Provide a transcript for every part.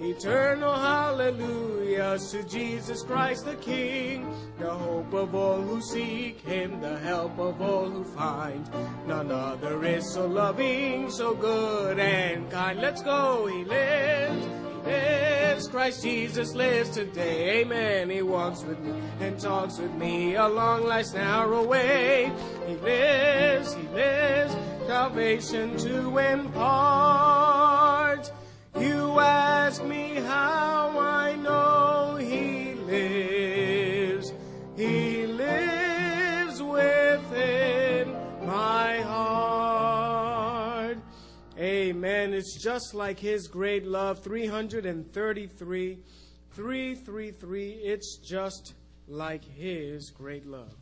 Eternal hallelujahs to Jesus Christ the King, the hope of all who seek Him, the help of all who find. None other is so loving, so good and kind. Let's go, He lives. He lives, Christ Jesus lives today. Amen. He walks with me and talks with me along life's narrow way. He lives, He lives, salvation to impart. It's just like His great love. 333, 333. It's just like His great love.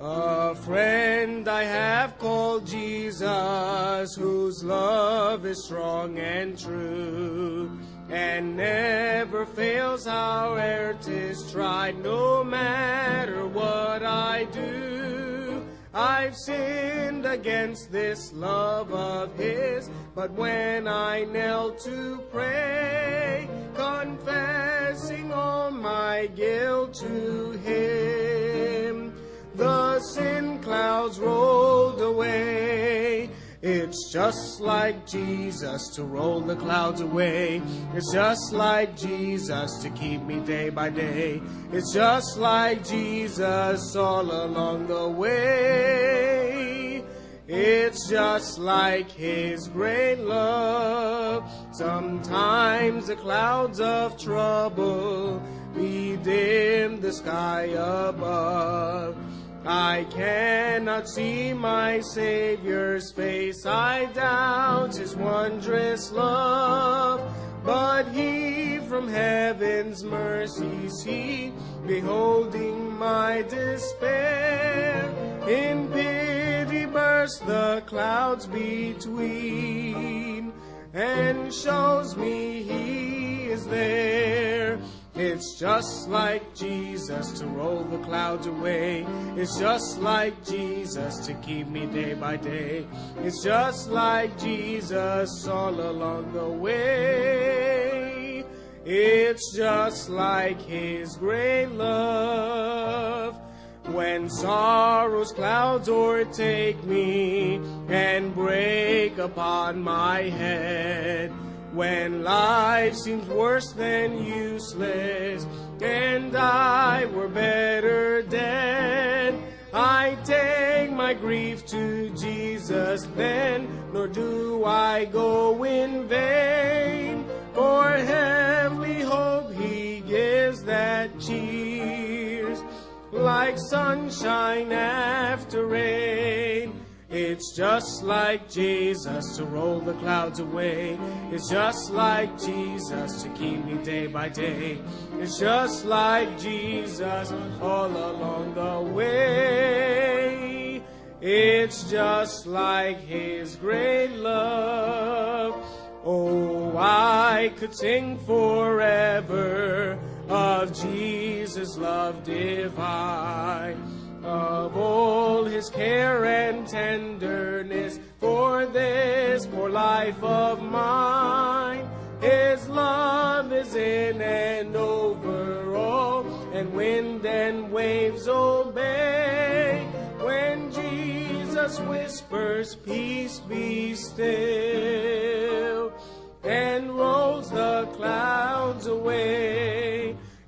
A friend I have called Jesus, whose love is strong and true, and never fails howe'er 'tis tried, no matter what I do. I've sinned against this love of His, but when I knelt to pray, confessing all my guilt to Him, the sin clouds rolled away. It's just like Jesus to roll the clouds away. It's just like Jesus to keep me day by day. It's just like Jesus all along the way. It's just like His great love. Sometimes the clouds of trouble bedim the sky above. I cannot see my Savior's face. I doubt His wondrous love. But He from heaven's mercy see, beholding my despair, in pity burst the clouds between, and shows me He is there. It's just like Jesus to roll the clouds away. It's just like Jesus to keep me day by day. It's just like Jesus all along the way. It's just like His great love. When sorrow's clouds o'ertake me and break upon my head, when life seems worse than useless, and I were better dead, I take my grief to Jesus then, nor do I go in vain. For heavenly hope he gives that cheers, like sunshine after rain. It's just like Jesus to roll the clouds away. It's just like Jesus to keep me day by day. It's just like Jesus all along the way. It's just like His great love. Oh, I could sing forever of Jesus' love divine of all his care and tenderness for this poor life of mine. His love is in and over all, and wind and waves obey. When Jesus whispers, Peace be still, and rolls the clouds away.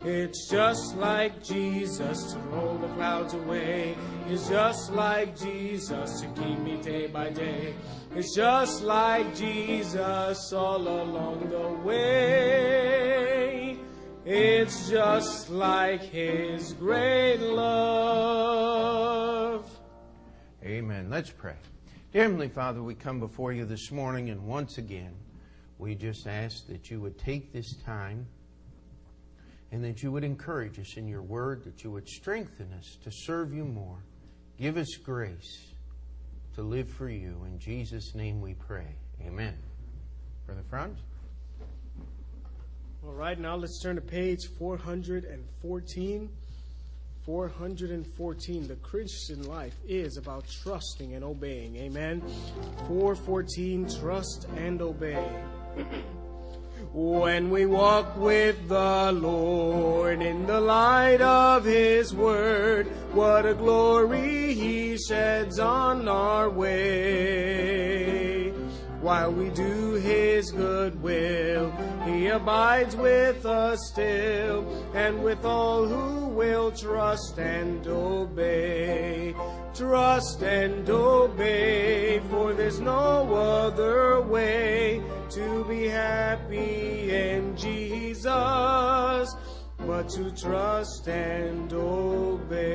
It's just like Jesus to roll the clouds away. It's just like Jesus to keep me day by day. It's just like Jesus all along the way. It's just like His great love. Amen. Let's pray. Dear Heavenly Father, we come before you this morning, and once again, we just ask that you would take this time and that you would encourage us in your word, that you would strengthen us to serve you more. Give us grace to live for you. In Jesus' name we pray. Amen. Brother Franz? All right, now let's turn to page 414. 414. The Christian life is about trusting and obeying. Amen. 414. Trust and obey. When we walk with the Lord in the light of His Word, what a glory He sheds on our way. While we do His good will, He abides with us still, and with all who will trust and obey. Trust and obey, for there's no other way to be happy in Jesus, but to trust and obey.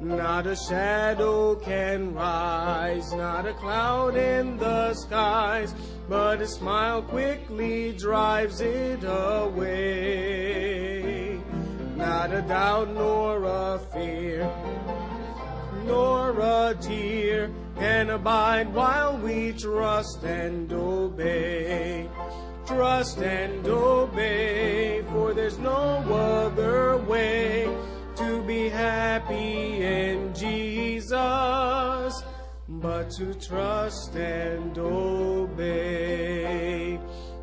Not a shadow can rise, not a cloud in the skies, but a smile quickly drives it away. Not a doubt nor a fear nor a tear can abide while we trust and obey. Trust and obey, for there's no other way to be happy in Jesus but to trust and obey.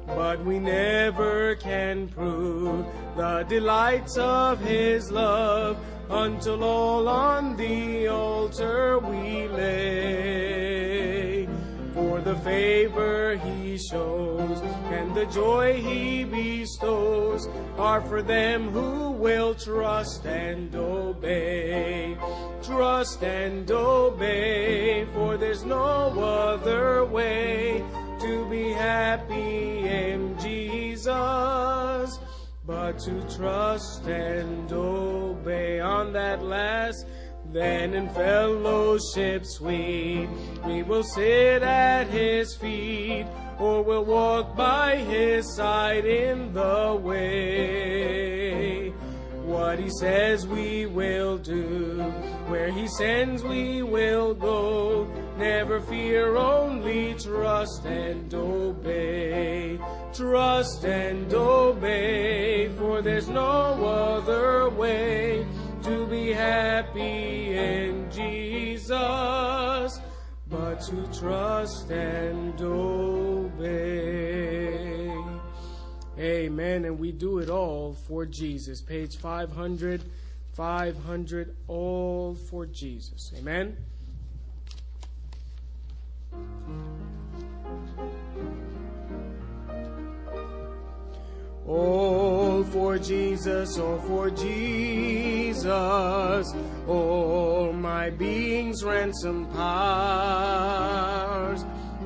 But we never can prove the delights of His love until all on the altar we lay. For the favor he shows and the joy he bestows are for them who will trust and obey. Trust and obey, for there's no other way to be happy in Jesus but to trust and obey. On that last then in fellowship sweet we will sit at his feet or we'll walk by his side in the way. What he says we will do where he sends we will go never fear only trust and obey trust and obey for there's no other way to be happy in Jesus but to trust and obey. Amen. And we do it all for Jesus. Page 500, 500, all for Jesus. Amen. All for Jesus, all for Jesus, all my being's ransom powers,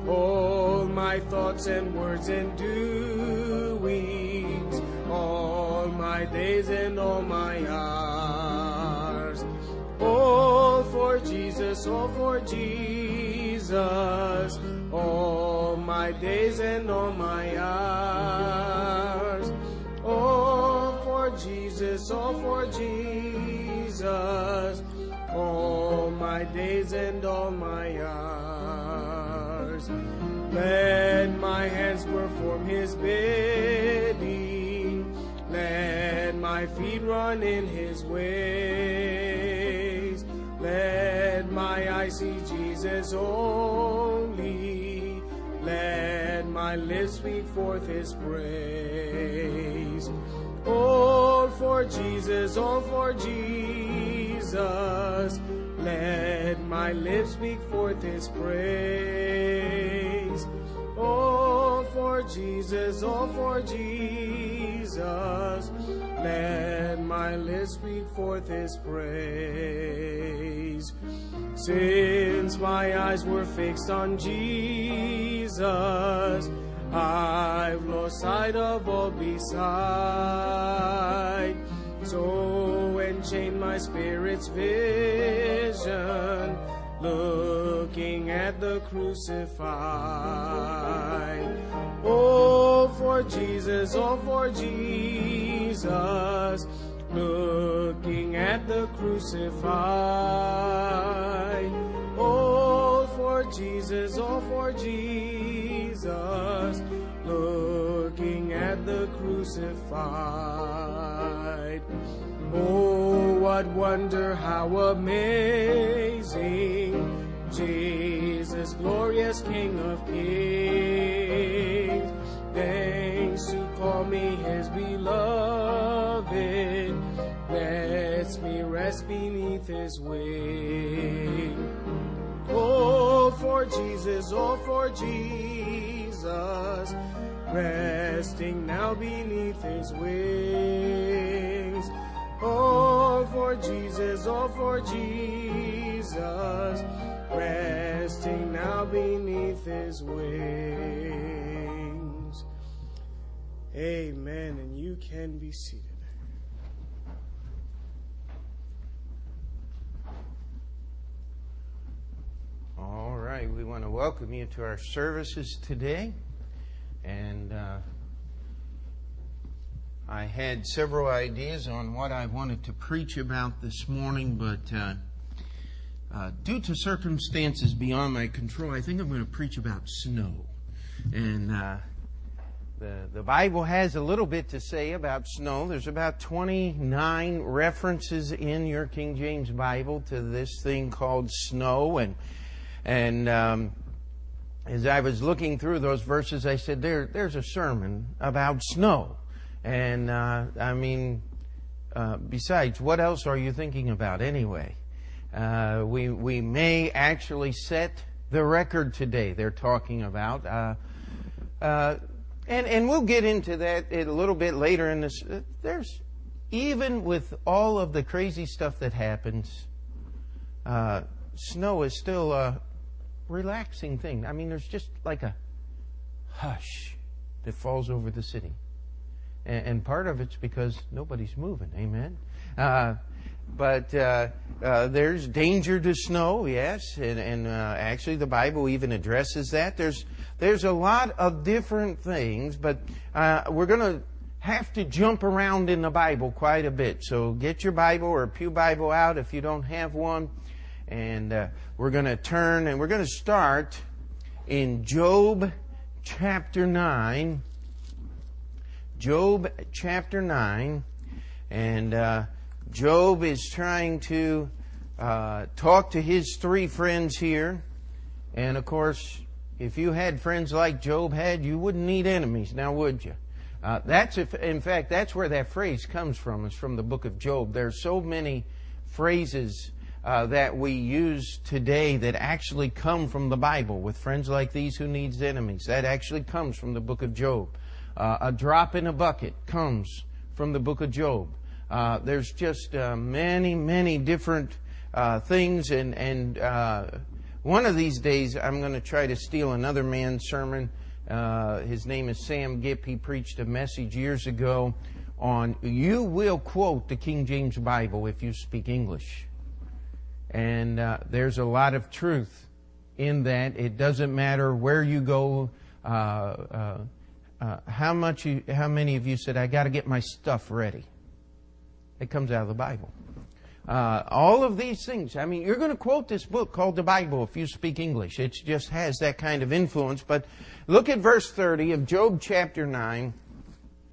all my thoughts and words and doings, all my days and all my hours. Jesus, all for Jesus, all my days and all my hours. All for Jesus, all for Jesus, all my days and all my hours. Let my hands perform his bidding. Let my feet run in his ways. Eyes see Jesus only. Let my lips speak forth his praise. All for Jesus, all for Jesus. Let my lips speak forth his praise. All for Jesus, all for Jesus. Let my lips speak forth his praise. Since my eyes were fixed on Jesus, I've lost sight of all beside. So enchain my spirit's vision, looking at the crucified. Oh, for Jesus, oh, for Jesus, looking at the crucified. Oh, for Jesus, oh, for Jesus, looking at the crucified. Oh, what wonder, how amazing. Jesus, glorious King of kings. Thanks to call me his beloved. Lets me rest beneath his wing. Oh, for Jesus, oh, for Jesus, resting now beneath his wings. Oh, for Jesus, oh, for Jesus, resting now beneath his wings. Amen. And you can be seated. All right, we want to welcome you to our services today. And uh, I had several ideas on what I wanted to preach about this morning, but uh, uh, due to circumstances beyond my control, I think I'm going to preach about snow. And uh, the, the Bible has a little bit to say about snow. There's about 29 references in your King James Bible to this thing called snow. And and um, as I was looking through those verses, I said, there, there's a sermon about snow. And uh, I mean, uh, besides, what else are you thinking about anyway? Uh, we, we may actually set the record today, they're talking about. Uh, uh, and, and we'll get into that a little bit later in this. Uh, there's, even with all of the crazy stuff that happens, snow is still a, relaxing thing. I mean, there's just like a hush that falls over the city. And, and part of it's because nobody's moving. Amen. But uh, uh, there's danger to snow, yes, and, and uh, actually the Bible even addresses that. There's there's a lot of different things, but uh, we're going to have to jump around in the Bible quite a bit. So get your Bible or Pew Bible out if you don't have one, and uh, we're going to turn and we're going to start in Job chapter 9. Job chapter 9. And uh, Job is trying to uh, talk to his three friends here. And of course, if you had friends like Job had, you wouldn't need enemies, now would you? Uh, that's if, in fact, that's where that phrase comes from. It's from the book of Job. There's so many phrases uh, that we use today that actually come from the Bible. With friends like these, who needs enemies? That actually comes from the book of Job. Uh, a drop in a bucket comes from the book of Job. Uh, there's just uh, many, many different uh, things, and and uh, one of these days I'm going to try to steal another man's sermon. his name is Sam Gipp. He preached a message years ago on you will quote the King James Bible if you speak English. And uh, there's a lot of truth in that. It doesn't matter where you go, uh, uh, uh how much you, how many of you said, I got to get my stuff ready. It comes out of the Bible. Uh, all of these things. I mean, you're going to quote this book called the Bible if you speak English. It just has that kind of influence. But look at verse 30 of Job chapter 9,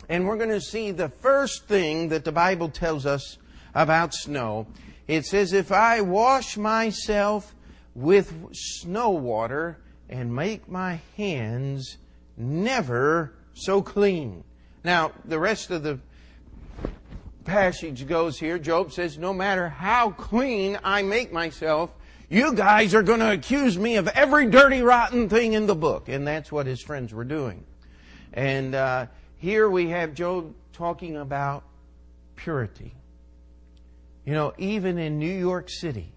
and we're going to see the first thing that the Bible tells us about snow. It says, If I wash myself with snow water and make my hands never so clean. Now, the rest of the passage goes here. Job says, No matter how clean I make myself, you guys are going to accuse me of every dirty, rotten thing in the book. And that's what his friends were doing. And uh, here we have Job talking about purity. You know, even in New York City,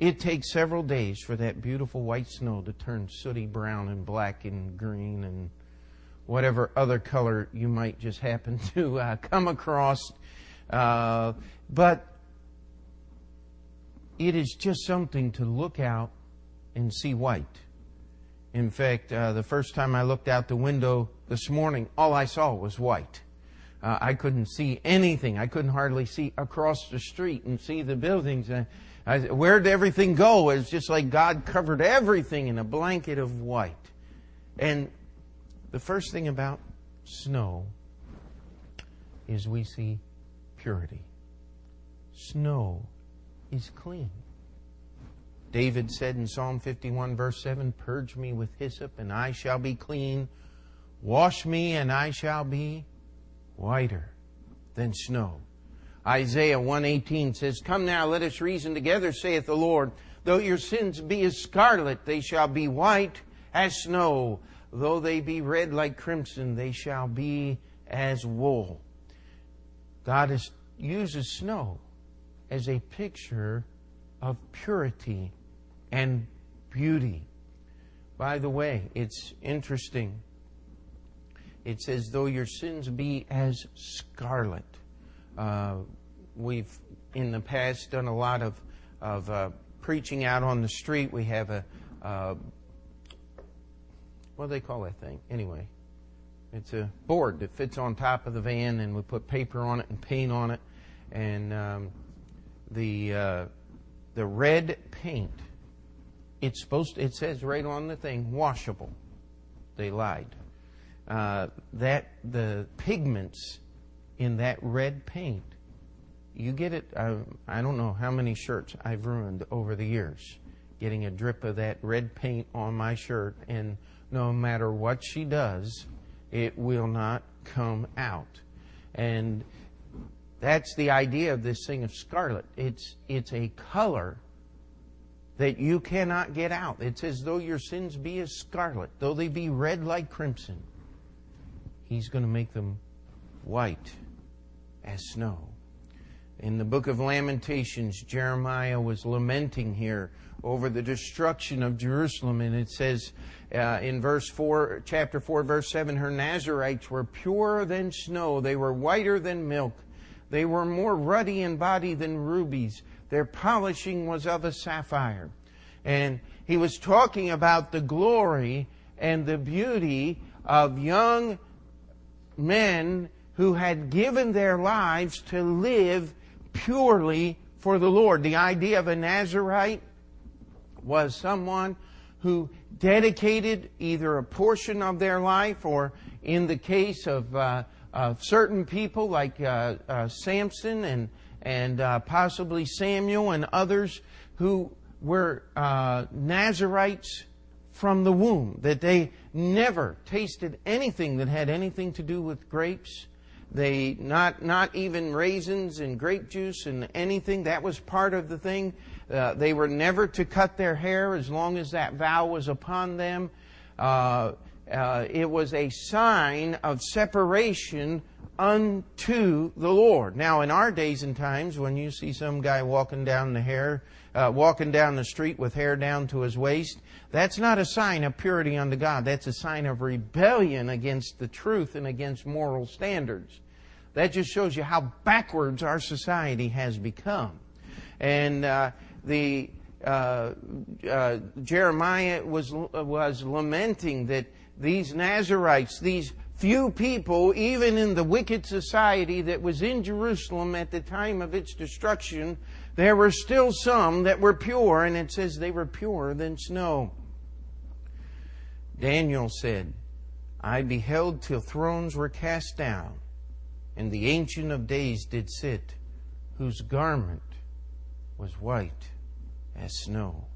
it takes several days for that beautiful white snow to turn sooty brown and black and green and whatever other color you might just happen to uh, come across. Uh, but it is just something to look out and see white. In fact, uh, the first time I looked out the window this morning, all I saw was white. Uh, I couldn't see anything. I couldn't hardly see across the street and see the buildings. Uh, I, where'd everything go? It's just like God covered everything in a blanket of white. And the first thing about snow is we see purity. snow is clean. David said in Psalm 51, verse 7 Purge me with hyssop, and I shall be clean. Wash me, and I shall be whiter than snow. Isaiah 118 says, Come now, let us reason together, saith the Lord. Though your sins be as scarlet, they shall be white as snow. Though they be red like crimson, they shall be as wool. God is, uses snow as a picture of purity and beauty. By the way, it's interesting. It says, though your sins be as scarlet. Uh, we've, in the past, done a lot of, of uh, preaching out on the street. We have a, uh, what do they call that thing? Anyway, it's a board that fits on top of the van, and we put paper on it and paint on it. And um, the, uh, the red paint it's supposed to, it says right on the thing, washable. They lied. Uh, that the pigments in that red paint, you get it. Uh, I don't know how many shirts I've ruined over the years, getting a drip of that red paint on my shirt, and no matter what she does, it will not come out. And that's the idea of this thing of scarlet. It's it's a color that you cannot get out. It's as though your sins be as scarlet, though they be red like crimson. He's going to make them white as snow. In the book of Lamentations, Jeremiah was lamenting here over the destruction of Jerusalem, and it says uh, in verse 4, chapter 4, verse 7, her Nazarites were purer than snow, they were whiter than milk, they were more ruddy in body than rubies. Their polishing was of a sapphire. And he was talking about the glory and the beauty of young men who had given their lives to live purely for the Lord. The idea of a Nazarite was someone who dedicated either a portion of their life or in the case of, uh, certain people like uh, uh, Samson and and uh, possibly Samuel and others who were Nazarites from the womb, that they never tasted anything that had anything to do with grapes. They not not even raisins and grape juice and anything that was part of the thing. Uh, they were never to cut their hair as long as that vow was upon them. Uh, uh, it was a sign of separation unto the Lord. Now, in our days and times, when you see some guy walking down the hair, uh, walking down the street with hair down to his waist, that's not a sign of purity unto God. That's a sign of rebellion against the truth and against moral standards. That just shows you how backwards our society has become. And uh, the uh, uh Jeremiah was was lamenting that these Nazarites, these few people, even in the wicked society that was in Jerusalem at the time of its destruction, there were still some that were pure, and it says they were purer than snow. Daniel said, I beheld till thrones were cast down, and the Ancient of Days did sit, whose garment was white as snow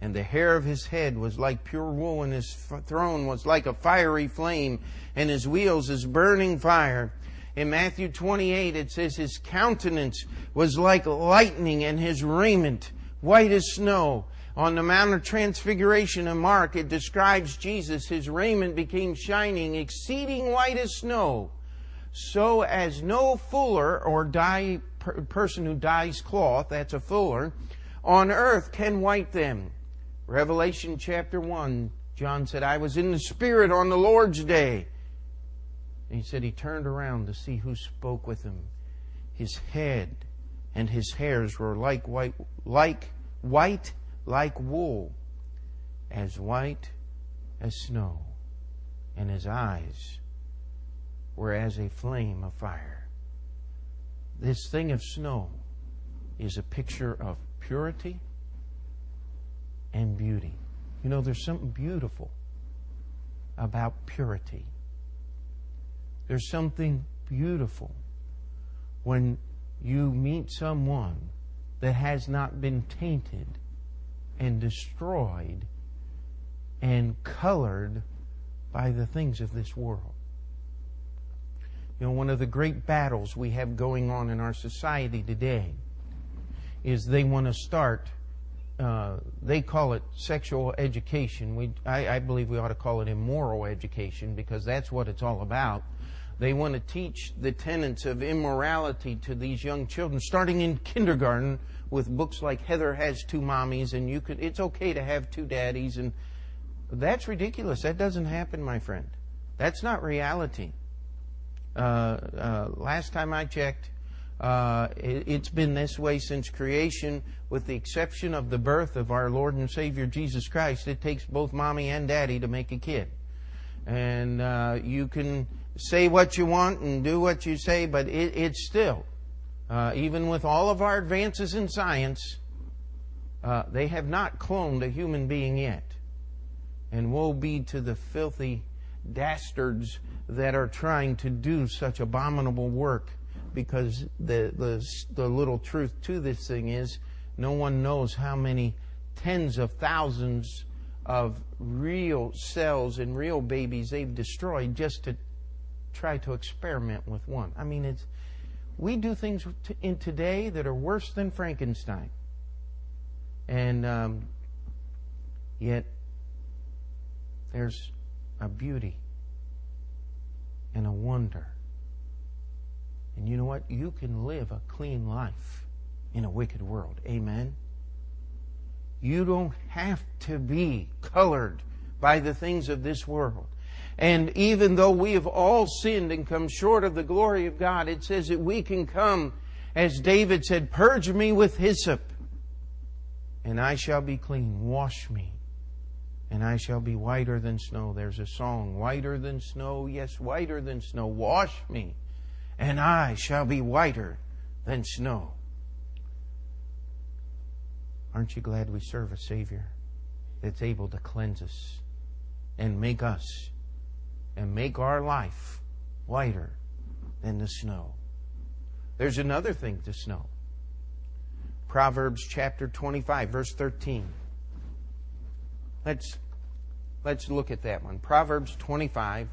and the hair of his head was like pure wool, and his throne was like a fiery flame, and his wheels as burning fire. In Matthew 28, it says his countenance was like lightning, and his raiment white as snow. On the Mount of Transfiguration in Mark, it describes Jesus. His raiment became shining, exceeding white as snow, so as no fuller or dye person who dyes cloth, that's a fuller, on earth can white them. Revelation chapter 1, John said, I was in the Spirit on the Lord's day. And he said he turned around to see who spoke with him. His head and his hairs were like white, like white, like wool, as white as snow, and his eyes were as a flame of fire. This thing of snow is a picture of purity and beauty. You know, there's something beautiful about purity. There's something beautiful when you meet someone that has not been tainted and destroyed and colored by the things of this world. You know, one of the great battles we have going on in our society today is they want to start, uh, they call it sexual education. We, I, I believe we ought to call it immoral education because that's what it's all about. They want to teach the tenets of immorality to these young children, starting in kindergarten with books like Heather Has Two Mommies and you could, it's okay to have two daddies and that's ridiculous. That doesn't happen, my friend. That's not reality. Uh, uh, last time I checked, uh, it, has been this way since creation, with the exception of the birth of our Lord and Savior Jesus Christ. It takes both mommy and daddy to make a kid. And uh, you can say what you want and do what you say, but it, it's still, uh, even with all of our advances in science, uh, they have not cloned a human being yet. And woe be to the filthy dastards that are trying to do such abominable work because the, the, the little truth to this thing is no one knows how many tens of thousands of real cells and real babies they've destroyed just to try to experiment with one. I mean, it's we do things in today that are worse than Frankenstein, and um, yet there's a beauty and a wonder. And you know what? You can live a clean life in a wicked world. Amen. You don't have to be colored by the things of this world. And even though we have all sinned and come short of the glory of God, it says that we can come, as David said, Purge me with hyssop, and I shall be clean. Wash me, and I shall be whiter than snow. There's a song, whiter than snow, yes, whiter than snow. Wash me, and I shall be whiter than snow. Aren't you glad we serve a Savior that's able to cleanse us and make us and make our life whiter than the snow? There's another thing to snow. Proverbs chapter 25, verse 13. Let's, let's look at that one. Proverbs 25.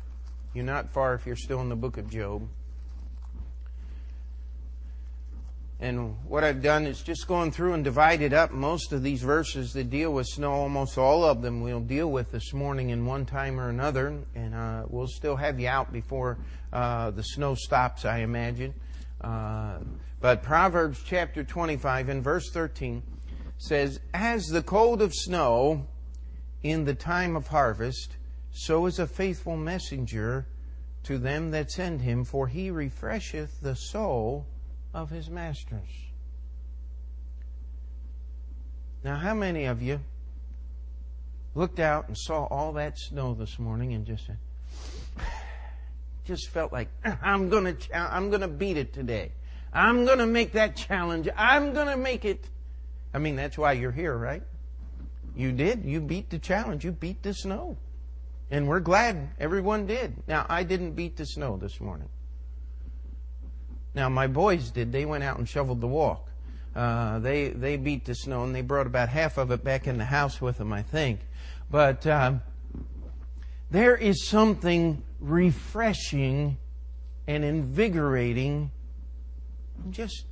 You're not far if you're still in the book of Job. And what I've done is just gone through and divided up most of these verses that deal with snow. Almost all of them we'll deal with this morning in one time or another. And uh, we'll still have you out before uh, the snow stops, I imagine. Uh, but Proverbs chapter 25 and verse 13 says, As the cold of snow in the time of harvest, so is a faithful messenger to them that send him, for he refresheth the soul of his masters. Now, how many of you looked out and saw all that snow this morning and just said, just felt like I'm to I'm to beat it today. I'm to make that challenge. I'm to make it. I mean, that's why you're here, right? You did. You beat the challenge. You beat the snow. And we're glad everyone did. Now, I didn't beat the snow this morning. Now, my boys did. They went out and shoveled the walk. Uh, they, they beat the snow and they brought about half of it back in the house with them, I think. But uh, there is something refreshing and invigorating, and just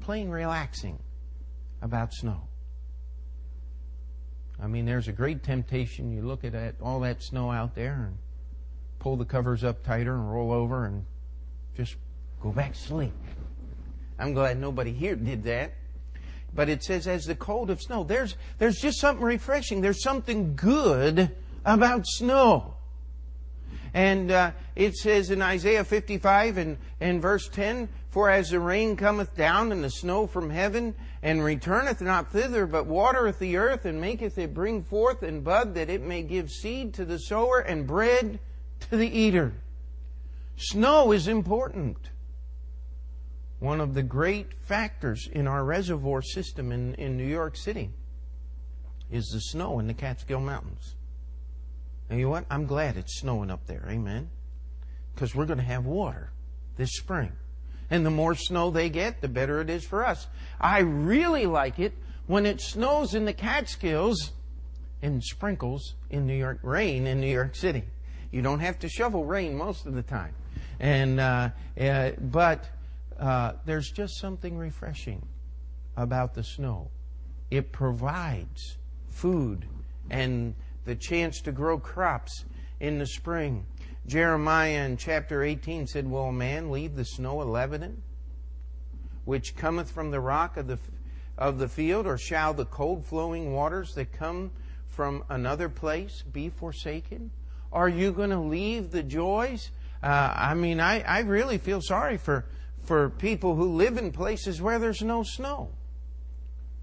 plain relaxing about snow. I mean, there's a great temptation. You look at that, all that snow out there and pull the covers up tighter and roll over and just go back to sleep. I'm glad nobody here did that. But it says, as the cold of snow, there's, there's just something refreshing. There's something good about snow. And uh, it says in Isaiah 55 and, and verse 10, For as the rain cometh down and the snow from heaven, and returneth not thither, but watereth the earth, and maketh it bring forth and bud, that it may give seed to the sower and bread to the eater. Snow is important. One of the great factors in our reservoir system in, in New York City is the snow in the Catskill Mountains. And you know what? I'm glad it's snowing up there. Amen. Because we're going to have water this spring. And the more snow they get, the better it is for us. I really like it when it snows in the Catskills and sprinkles in New York, rain in New York City. You don't have to shovel rain most of the time. And, uh, uh, but uh, there's just something refreshing about the snow. It provides food and the chance to grow crops in the spring. Jeremiah in chapter 18 said, Will a man leave the snow of Lebanon, which cometh from the rock of the, of the field, or shall the cold flowing waters that come from another place be forsaken? Are you going to leave the joys? Uh, I mean, I, I really feel sorry for, for people who live in places where there's no snow.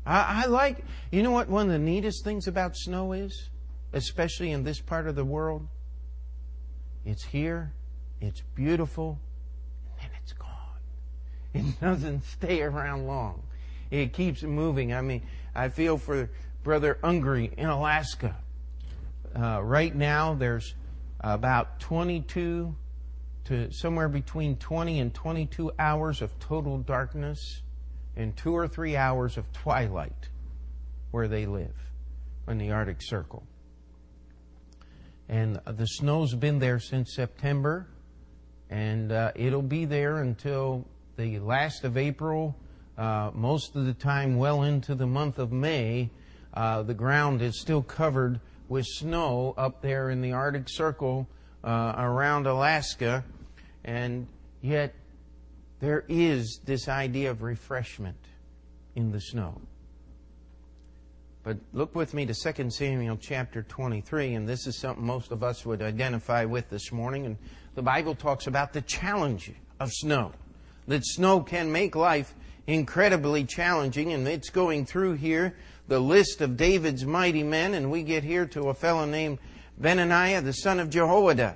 I, I like, you know what one of the neatest things about snow is? Especially in this part of the world? It's here, it's beautiful, and then it's gone. It doesn't stay around long. It keeps moving. I mean, I feel for Brother Ungry in Alaska. Uh, right now, there's about 22 to somewhere between 20 and 22 hours of total darkness and two or three hours of twilight where they live in the Arctic Circle. And the snow's been there since September, and uh, it'll be there until the last of April, uh, most of the time well into the month of May. Uh, the ground is still covered with snow up there in the Arctic Circle uh, around Alaska, and yet there is this idea of refreshment in the snow. But look with me to 2 Samuel chapter 23, and this is something most of us would identify with this morning. And the Bible talks about the challenge of snow. That snow can make life incredibly challenging, and it's going through here the list of David's mighty men, and we get here to a fellow named Benaniah, the son of Jehoiada.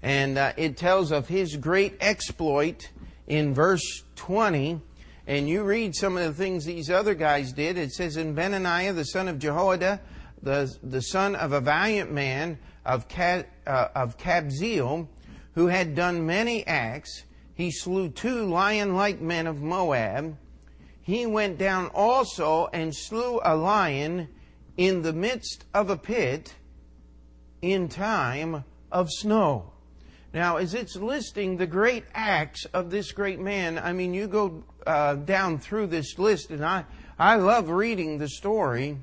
And uh, it tells of his great exploit in verse 20 and you read some of the things these other guys did, it says, in Benaniah, the son of Jehoiada, the, the son of a valiant man of, uh, of Kabzeel, who had done many acts, he slew two lion-like men of Moab. He went down also and slew a lion in the midst of a pit in time of snow. Now, as it's listing the great acts of this great man, I mean, you go uh, down through this list, and I, I love reading the story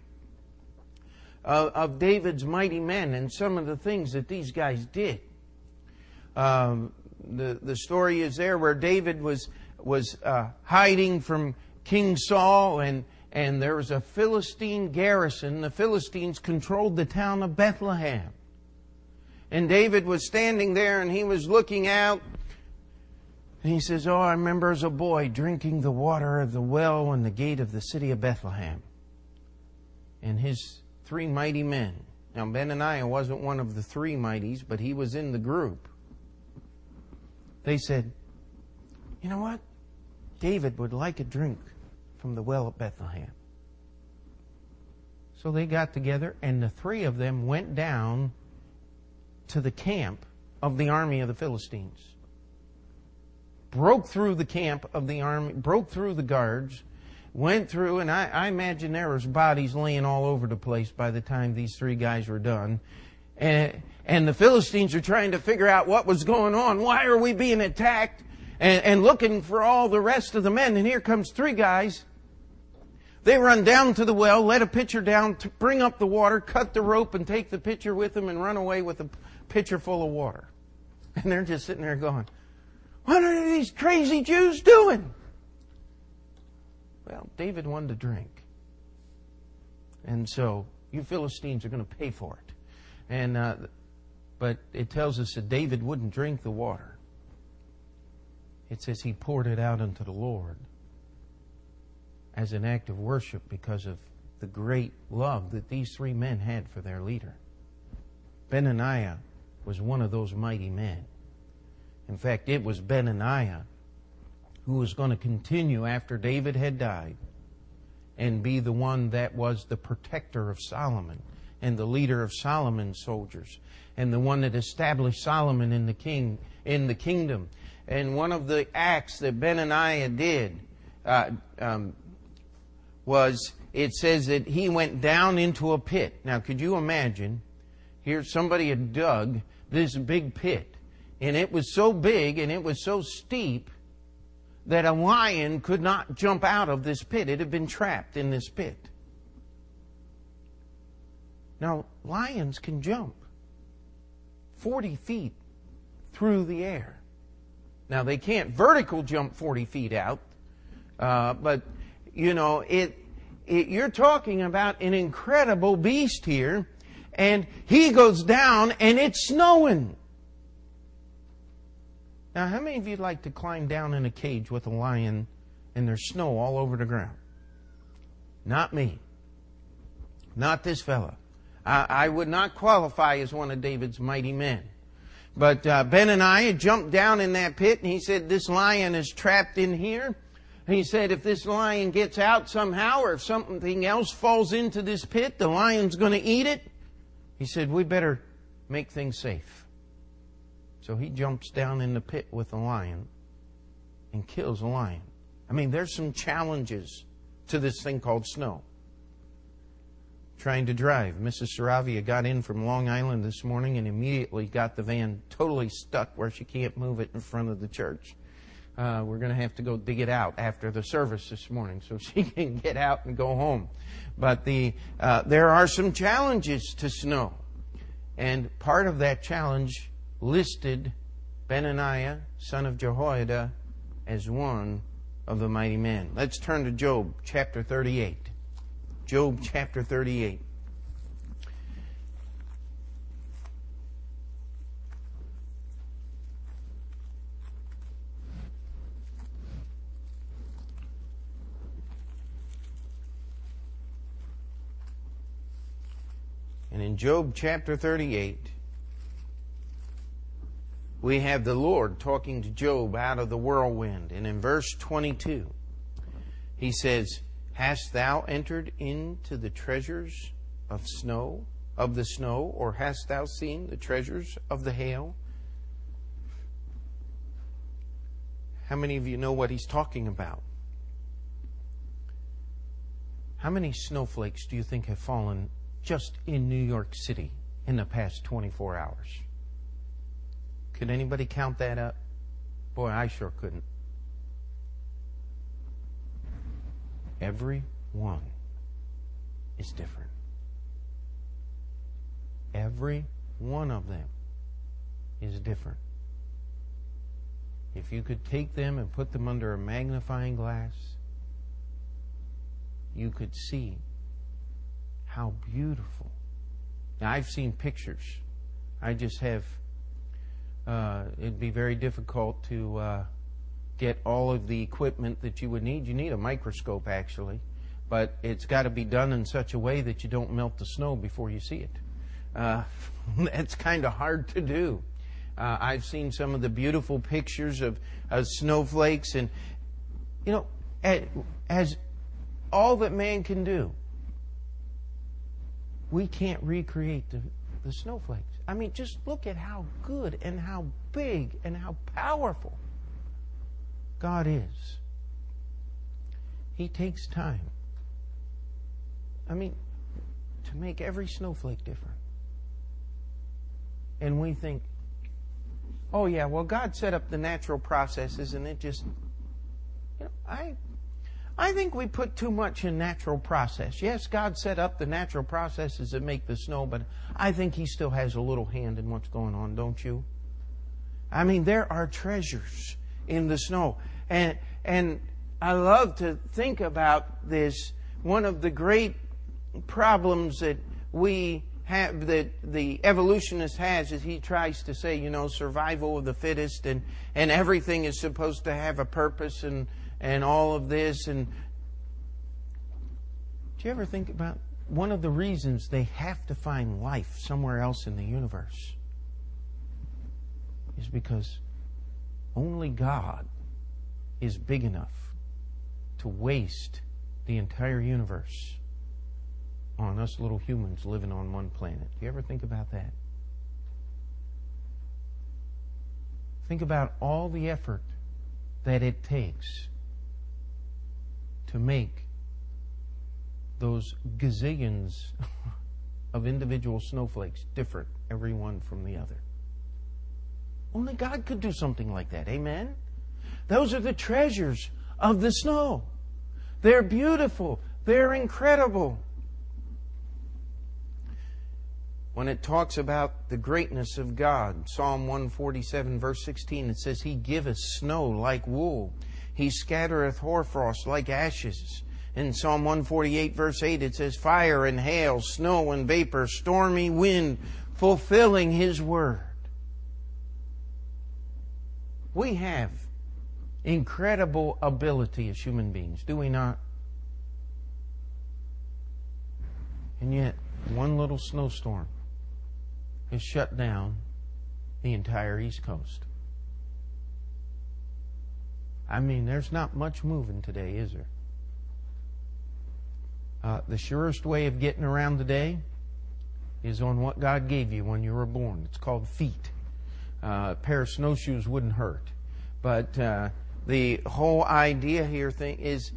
of, of David's mighty men and some of the things that these guys did. Um, the, the story is there where David was, was uh, hiding from King Saul, and, and there was a Philistine garrison. The Philistines controlled the town of Bethlehem. And David was standing there and he was looking out. And he says, Oh, I remember as a boy drinking the water of the well in the gate of the city of Bethlehem. And his three mighty men. Now, Benaniah wasn't one of the three mighties, but he was in the group. They said, You know what? David would like a drink from the well at Bethlehem. So they got together, and the three of them went down to the camp of the army of the Philistines. Broke through the camp of the army, broke through the guards, went through, and I, I imagine there was bodies laying all over the place by the time these three guys were done. And, and the Philistines are trying to figure out what was going on. Why are we being attacked? And, and looking for all the rest of the men. And here comes three guys. They run down to the well, let a pitcher down, bring up the water, cut the rope, and take the pitcher with them and run away with a pitcher full of water. And they're just sitting there going, What are these crazy Jews doing? Well, David wanted to drink. And so you Philistines are going to pay for it. And uh, but it tells us that David wouldn't drink the water. It says he poured it out unto the Lord as an act of worship because of the great love that these three men had for their leader. Benaniah was one of those mighty men. In fact, it was Benaniah who was going to continue after David had died and be the one that was the protector of Solomon and the leader of Solomon's soldiers and the one that established Solomon in the king in the kingdom. and one of the acts that Benaniah did uh, um, was it says that he went down into a pit. Now, could you imagine? Here, somebody had dug this big pit, and it was so big and it was so steep that a lion could not jump out of this pit. It had been trapped in this pit. Now, lions can jump 40 feet through the air. Now, they can't vertical jump 40 feet out, uh, but, you know, it, it, you're talking about an incredible beast here, and he goes down and it's snowing. Now, how many of you like to climb down in a cage with a lion and there's snow all over the ground? Not me. Not this fella. I, I would not qualify as one of David's mighty men. But uh, Benaniah jumped down in that pit and he said, This lion is trapped in here. He said, If this lion gets out somehow or if something else falls into this pit, the lion's going to eat it. He said, We better make things safe. So he jumps down in the pit with the lion and kills the lion. I mean, there's some challenges to this thing called snow trying to drive. Mrs. Saravia got in from Long Island this morning and immediately got the van totally stuck where she can't move it in front of the church. Uh, we're going to have to go dig it out after the service this morning so she can get out and go home. But the uh, there are some challenges to snow, and part of that challenge listed Benaniah, son of Jehoiada, as one of the mighty men. Let's turn to Job chapter 38. Job chapter 38. And in Job chapter 38, we have the Lord talking to Job out of the whirlwind. And in verse 22, he says, Hast thou entered into the treasures of snow, of the snow, or hast thou seen the treasures of the hail? How many of you know what he's talking about? How many snowflakes do you think have fallen just in New York City in the past 24 hours? Could anybody count that up? Boy, I sure couldn't. Every one is different. Every one of them is different. If you could take them and put them under a magnifying glass, you could see how beautiful. Now, I've seen pictures. I just have, uh, it'd be very difficult to. Uh, get all of the equipment that you would need. You need a microscope, actually, but it's got to be done in such a way that you don't melt the snow before you see it. Uh, that's kind of hard to do. Uh, I've seen some of the beautiful pictures of, of snowflakes, and you know, as all that man can do, we can't recreate the, the snowflakes. I mean, just look at how good and how big and how powerful God is. He takes time. I mean, to make every snowflake different. And we think, oh, yeah, well, God set up the natural processes and it just. You know, I, I think we put too much in natural process. Yes, God set up the natural processes that make the snow, but I think He still has a little hand in what's going on, don't you? I mean, there are treasures in the snow. And, and I love to think about this. One of the great problems that we have, that the evolutionist has, is he tries to say, you know, survival of the fittest and, and everything is supposed to have a purpose and, and all of this. And do you ever think about one of the reasons they have to find life somewhere else in the universe? Is because only God is big enough to waste the entire universe on us little humans living on one planet. Do you ever think about that? Think about all the effort that it takes to make those gazillions of individual snowflakes different, every one from the other. Only God could do something like that. Amen? Those are the treasures of the snow. They're beautiful. They're incredible. When it talks about the greatness of God, Psalm 147, verse 16, it says, He giveth snow like wool. He scattereth hoarfrost like ashes. In Psalm 148, verse 8, it says, Fire and hail, snow and vapor, stormy wind, fulfilling His word. We have incredible ability as human beings, do we not? And yet, one little snowstorm has shut down the entire East Coast. I mean, there's not much moving today, is there? Uh, the surest way of getting around today is on what God gave you when you were born. It's called feet. Uh, a pair of snowshoes wouldn't hurt. But uh, the whole idea here thing is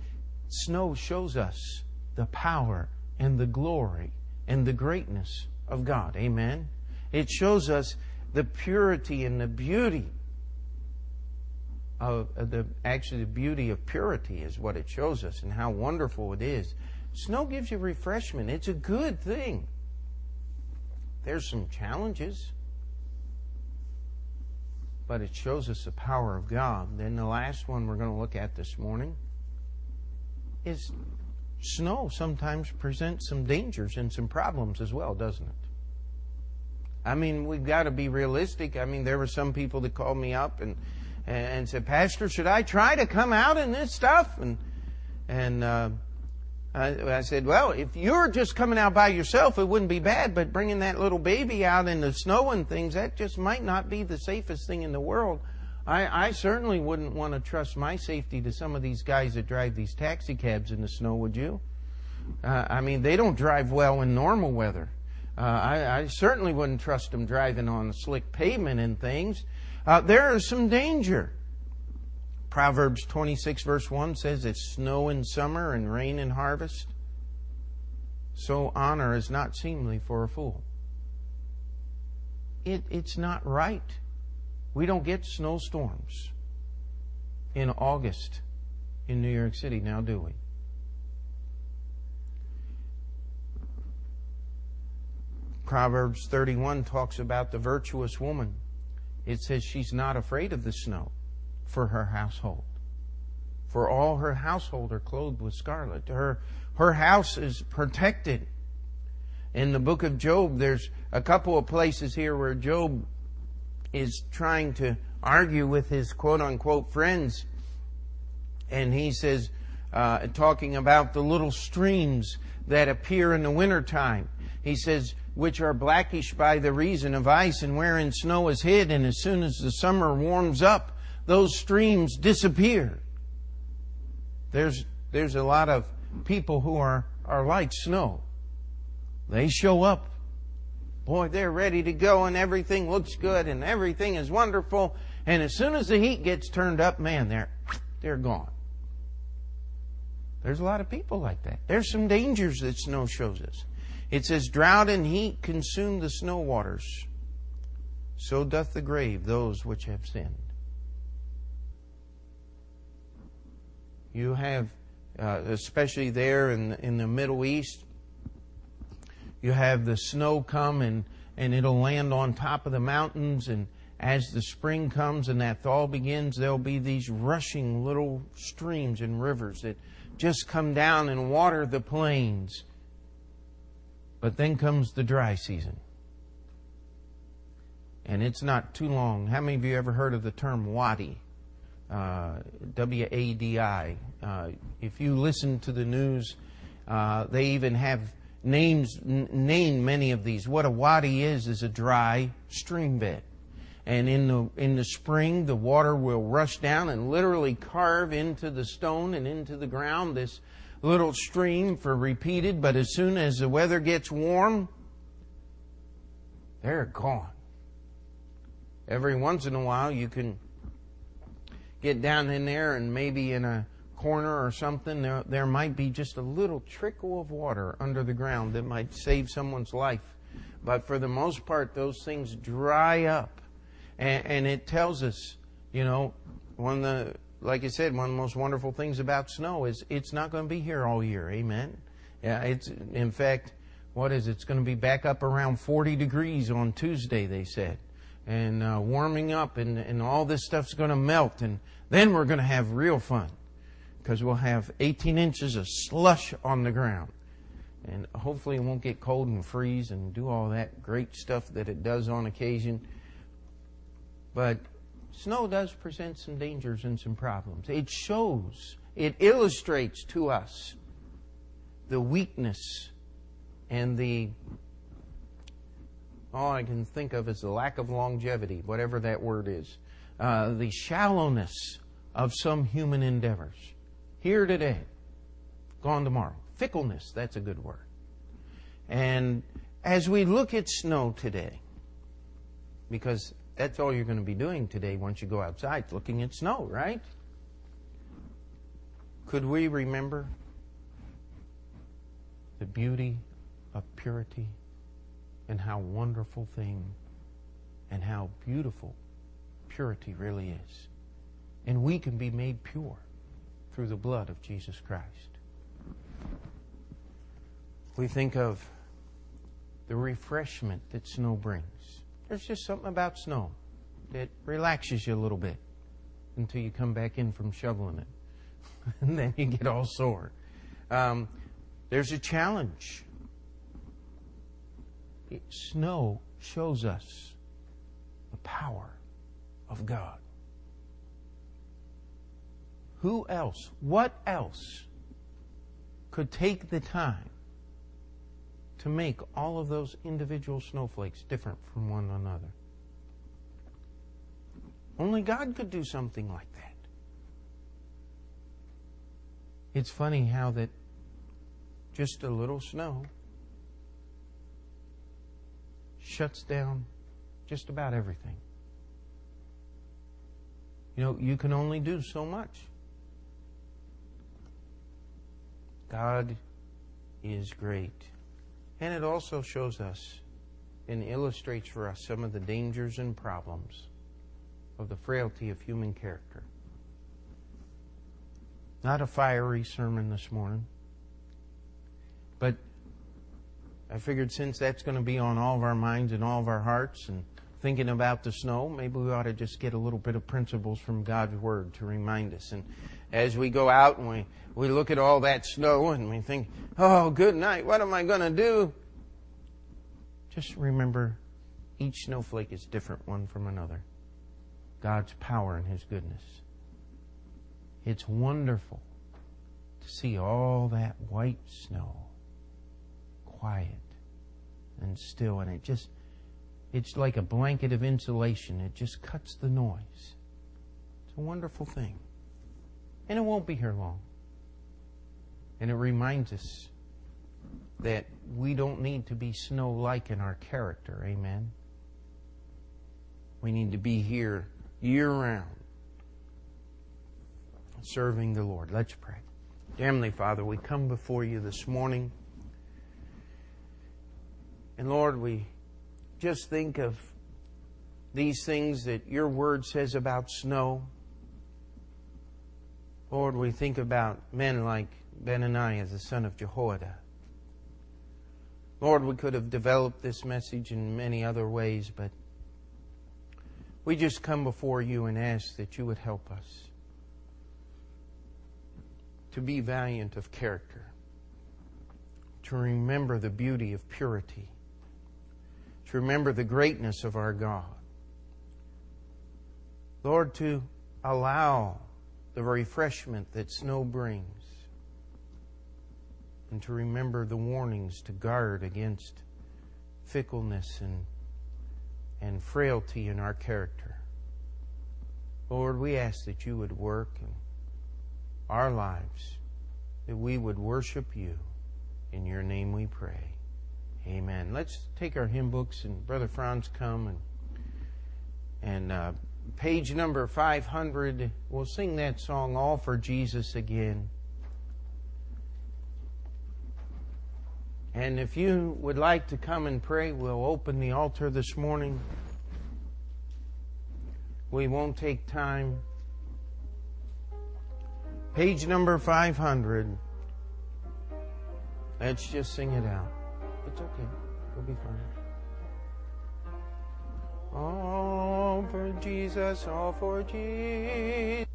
snow shows us the power and the glory and the greatness of God. Amen. It shows us the purity and the beauty of the actually the beauty of purity is what it shows us and how wonderful it is. Snow gives you refreshment. It's a good thing. There's some challenges, but it shows us the power of God. Then the last one we're going to look at this morning is snow sometimes presents some dangers and some problems as well, doesn't it? I mean, we've got to be realistic. I mean, there were some people that called me up and and said, "Pastor, should I try to come out in this stuff?" And and uh, I, I said, "Well, if you're just coming out by yourself, it wouldn't be bad. But bringing that little baby out in the snow and things, that just might not be the safest thing in the world." I, I certainly wouldn't want to trust my safety to some of these guys that drive these taxi cabs in the snow, would you? Uh, I mean, they don't drive well in normal weather. Uh, I, I, certainly wouldn't trust them driving on slick pavement and things. Uh, there is some danger. Proverbs 26, verse 1 says, It's snow in summer and rain in harvest. So honor is not seemly for a fool. It, it's not right. We don't get snowstorms in August in New York City now, do we? Proverbs 31 talks about the virtuous woman. It says she's not afraid of the snow for her household. For all her household are clothed with scarlet. Her, her house is protected. In the book of Job, there's a couple of places here where Job is trying to argue with his quote unquote friends. And he says, uh, talking about the little streams that appear in the wintertime. He says, which are blackish by the reason of ice and wherein snow is hid, and as soon as the summer warms up, those streams disappear. There's, there's a lot of people who are, are like snow. They show up. Boy, they're ready to go and everything looks good and everything is wonderful. And as soon as the heat gets turned up, man, they're, they're gone. There's a lot of people like that. There's some dangers that snow shows us. It says, Drought and heat consume the snow waters. So doth the grave those which have sinned. You have, uh, especially there in, in the Middle East, you have the snow come and, and it'll land on top of the mountains. And as the spring comes and that thaw begins, there'll be these rushing little streams and rivers that just come down and water the plains but then comes the dry season. And it's not too long. How many of you ever heard of the term wadi? Uh, w A D I. Uh, if you listen to the news, uh, they even have names, n- name many of these. What a wadi is, is a dry stream bed. And in the, in the spring, the water will rush down and literally carve into the stone and into the ground this little stream for repeated, but as soon as the weather gets warm, they're gone. every once in a while you can get down in there and maybe in a corner or something, there, there might be just a little trickle of water under the ground that might save someone's life. But for the most part, those things dry up. And, and it tells us, you know, one of the, like I said, one of the most wonderful things about snow is it's not going to be here all year. Amen. Yeah, it's, in fact, what is it? It's going to be back up around 40 degrees on Tuesday, they said. And uh, warming up, and, and all this stuff's going to melt. And then we're going to have real fun because we'll have 18 inches of slush on the ground. And hopefully it won't get cold and freeze and do all that great stuff that it does on occasion. But snow does present some dangers and some problems. It shows, it illustrates to us the weakness and the all I can think of is the lack of longevity, whatever that word is, uh, the shallowness of some human endeavors. Here today, gone tomorrow. Fickleness, that's a good word. And as we look at snow today, because that's all you're going to be doing today once you go outside, looking at snow, right? Could we remember the beauty of purity and how wonderful thing and how beautiful purity really is. And we can be made pure through the blood of Jesus Christ. We think of the refreshment that snow brings. There's just something about snow that relaxes you a little bit until you come back in from shoveling it. and then you get all sore. Um, there's a challenge snow shows us the power of God. Who else, what else could take the time to make all of those individual snowflakes different from one another? Only God could do something like that. It's funny how that just a little snow shuts down just about everything. You know, you can only do so much. God is great. And it also shows us and illustrates for us some of the dangers and problems of the frailty of human character. Not a fiery sermon this morning, but I figured since that's going to be on all of our minds and all of our hearts and thinking about the snow, maybe we ought to just get a little bit of principles from God's Word to remind us. And as we go out and we, we look at all that snow and we think, oh, good night, what am I going to do? Just remember each snowflake is different one from another. God's power and His goodness. It's wonderful to see all that white snow quiet and still, and it just, it's like a blanket of insulation. It just cuts the noise. It's a wonderful thing. And it won't be here long. And it reminds us that we don't need to be snow like in our character. Amen. We need to be here year round serving the Lord. Let's pray. Heavenly Father, we come before you this morning. And Lord, we just think of these things that your word says about snow. Lord, we think about men like Benaniah, the son of Jehoiada. Lord, we could have developed this message in many other ways, but we just come before you and ask that you would help us to be valiant of character, to remember the beauty of purity, to remember the greatness of our God. Lord, to allow the refreshment that snow brings, and to remember the warnings to guard against fickleness and, and frailty in our character. Lord, we ask that you would work in our lives, that we would worship you. In your name we pray. Amen. Let's take our hymn books and Brother Franz come and and uh, page number 500, we'll sing that song, All for Jesus again. And if you would like to come and pray, we'll open the altar this morning. We won't take time. Page number 500. Let's just sing it out. It's okay. We'll be fine. All for Jesus, all for Jesus.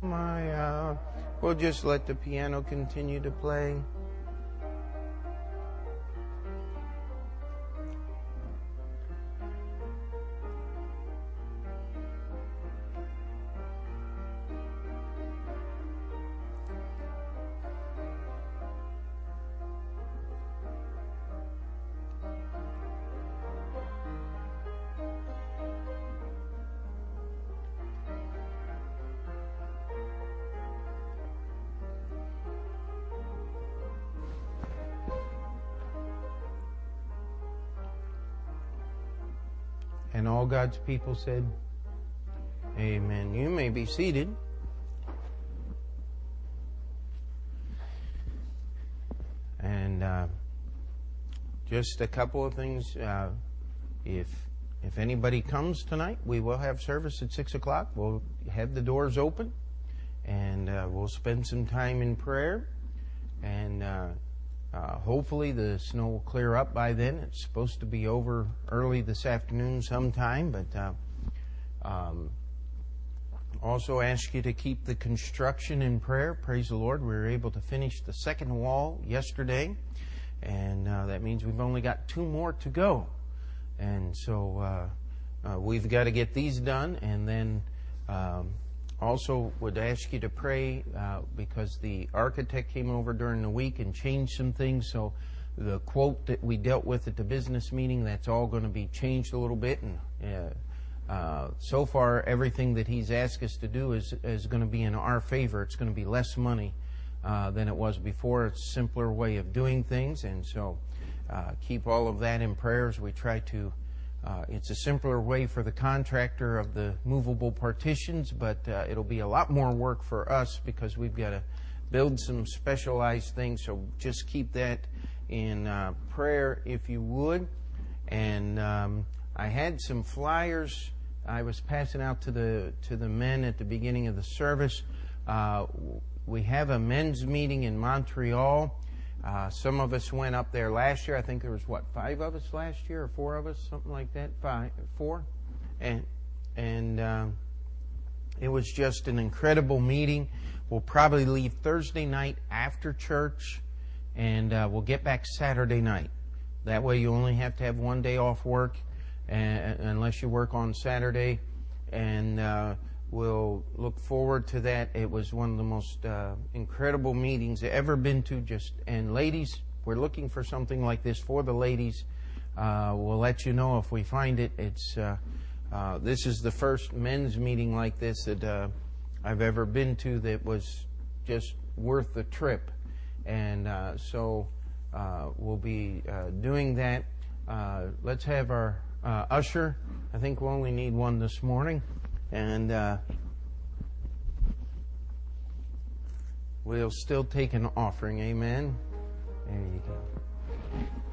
My, uh, we'll just let the piano continue to play. And all God's people said, Amen. You may be seated. And uh, just a couple of things. Uh, if if anybody comes tonight, we will have service at six o'clock. We'll have the doors open, and uh, we'll spend some time in prayer. And uh, hopefully the snow will clear up by then. It's supposed to be over early this afternoon sometime, but uh, um, also ask you to keep the construction in prayer. Praise the Lord. We were able to finish the second wall yesterday, and uh, that means we've only got two more to go. And so uh, uh, we've got to get these done, and then um, also would ask you to pray uh, because the architect came over during the week and changed some things. So the quote that we dealt with at the business meeting, that's all going to be changed a little bit. And uh, uh, so far, everything that he's asked us to do is is going to be in our favor. It's going to be less money uh, than it was before. It's a simpler way of doing things, and so uh, keep all of that in prayers. We try to. Uh, it's a simpler way for the contractor of the movable partitions, but uh, it'll be a lot more work for us because we've got to build some specialized things. So just keep that in uh, prayer if you would. And um, I had some flyers I was passing out to the to the men at the beginning of the service. Uh, we have a men's meeting in Montreal. Uh, some of us went up there last year. I think there was what five of us last year, or four of us, something like that. Five, four, and and uh, it was just an incredible meeting. We'll probably leave Thursday night after church, and uh, we'll get back Saturday night. That way, you only have to have one day off work, and, unless you work on Saturday, and we'll look forward to that. It was one of the most uh, incredible meetings I've ever been to. Just and ladies, we're looking for something like this for the ladies. Uh, we'll let you know if we find it. It's uh, uh this is the first men's meeting like this that uh, I've ever been to that was just worth the trip, and uh, so we'll be doing that. let's have our usher. I think we only need one this morning. And uh, we'll still take an offering. Amen. There you go.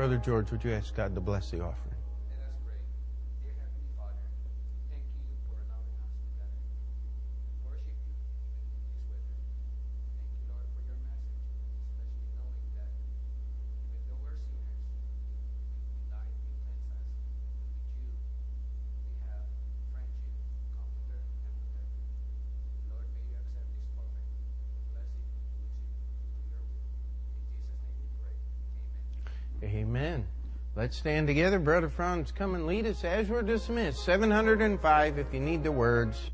Brother George, would you ask God to bless the offering? Let's stand together. Brother Franz, come and lead us as we're dismissed. 705 if you need the words.